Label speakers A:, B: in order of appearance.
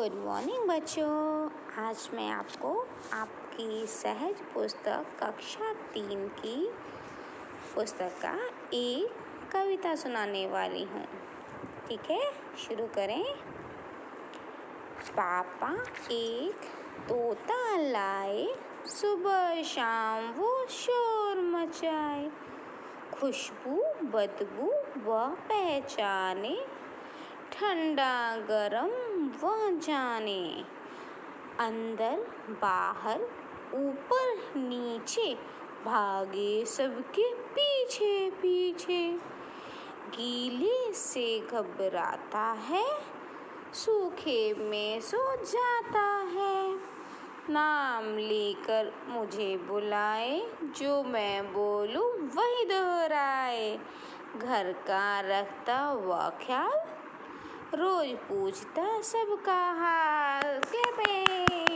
A: Good morning बच्चों। आज मैं आपको आपकी सहज पुस्तक कक्षा तीन की पुस्तक का एक कविता सुनाने वाली हूँ। ठीक है? शुरू करें। पापा एक तोता लाए, सुबह शाम वो शोर मचाए। खुशबू, बदबू व पहचाने ठंडा गरम वह जाने। अंदर, बाहर, ऊपर, नीचे, भागे सबके पीछे पीछे। गीले से घबराता है, सूखे में सो जाता है। नाम लेकर मुझे बुलाए, जो मैं बोलूँ वही दोहराए। घर का रखता हुआ ख्याल रोज पूछता सबका हाल के पे?